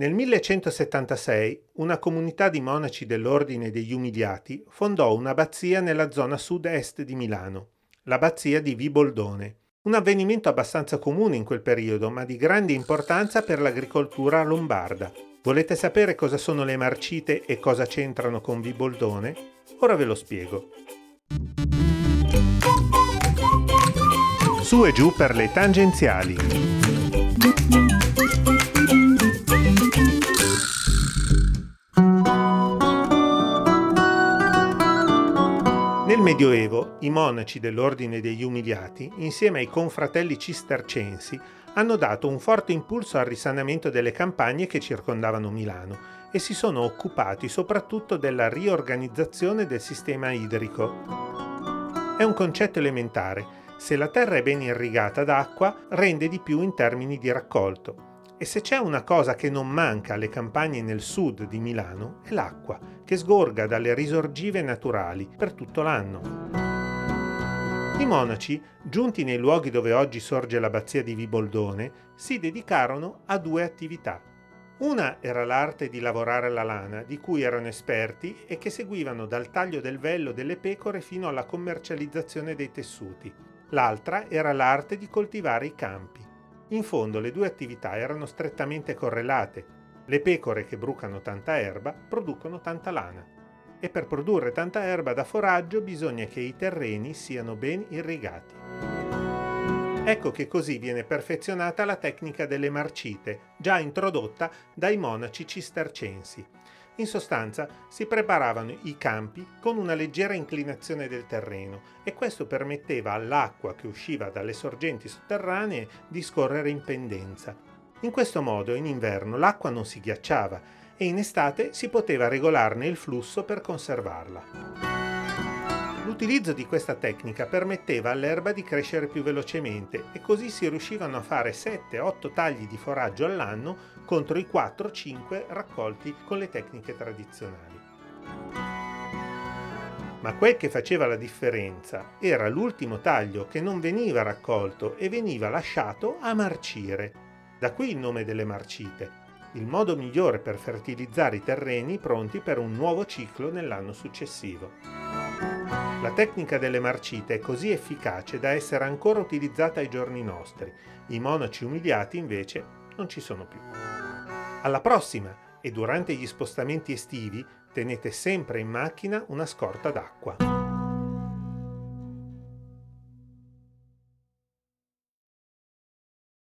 Nel 1176 una comunità di monaci dell'Ordine degli Umiliati fondò un'abbazia nella zona sud-est di Milano, l'abbazia di Viboldone. Un avvenimento abbastanza comune in quel periodo, ma di grande importanza per l'agricoltura lombarda. Volete sapere cosa sono le marcite e cosa c'entrano con Viboldone? Ora ve lo spiego. Su e giù per le tangenziali. Nel Medioevo i monaci dell'Ordine degli Umiliati, insieme ai confratelli cistercensi, hanno dato un forte impulso al risanamento delle campagne che circondavano Milano e si sono occupati soprattutto della riorganizzazione del sistema idrico. È un concetto elementare. Se la terra è ben irrigata d'acqua, rende di più in termini di raccolto. E se c'è una cosa che non manca alle campagne nel sud di Milano è l'acqua, che sgorga dalle risorgive naturali per tutto l'anno. I monaci, giunti nei luoghi dove oggi sorge l'abbazia di Viboldone, si dedicarono a due attività. Una era l'arte di lavorare la lana, di cui erano esperti e che seguivano dal taglio del vello delle pecore fino alla commercializzazione dei tessuti. L'altra era l'arte di coltivare i campi. In fondo le due attività erano strettamente correlate. Le pecore che brucano tanta erba producono tanta lana. E per produrre tanta erba da foraggio bisogna che i terreni siano ben irrigati. Ecco che così viene perfezionata la tecnica delle marcite, già introdotta dai monaci cistercensi. In sostanza si preparavano i campi con una leggera inclinazione del terreno e questo permetteva all'acqua che usciva dalle sorgenti sotterranee di scorrere in pendenza. In questo modo in inverno l'acqua non si ghiacciava e in estate si poteva regolarne il flusso per conservarla. L'utilizzo di questa tecnica permetteva all'erba di crescere più velocemente e così si riuscivano a fare 7-8 tagli di foraggio all'anno contro i 4-5 raccolti con le tecniche tradizionali. Ma quel che faceva la differenza era l'ultimo taglio che non veniva raccolto e veniva lasciato a marcire. Da qui il nome delle marcite, il modo migliore per fertilizzare i terreni pronti per un nuovo ciclo nell'anno successivo. La tecnica delle marcite è così efficace da essere ancora utilizzata ai giorni nostri. I monaci umiliati invece non ci sono più. Alla prossima e durante gli spostamenti estivi tenete sempre in macchina una scorta d'acqua.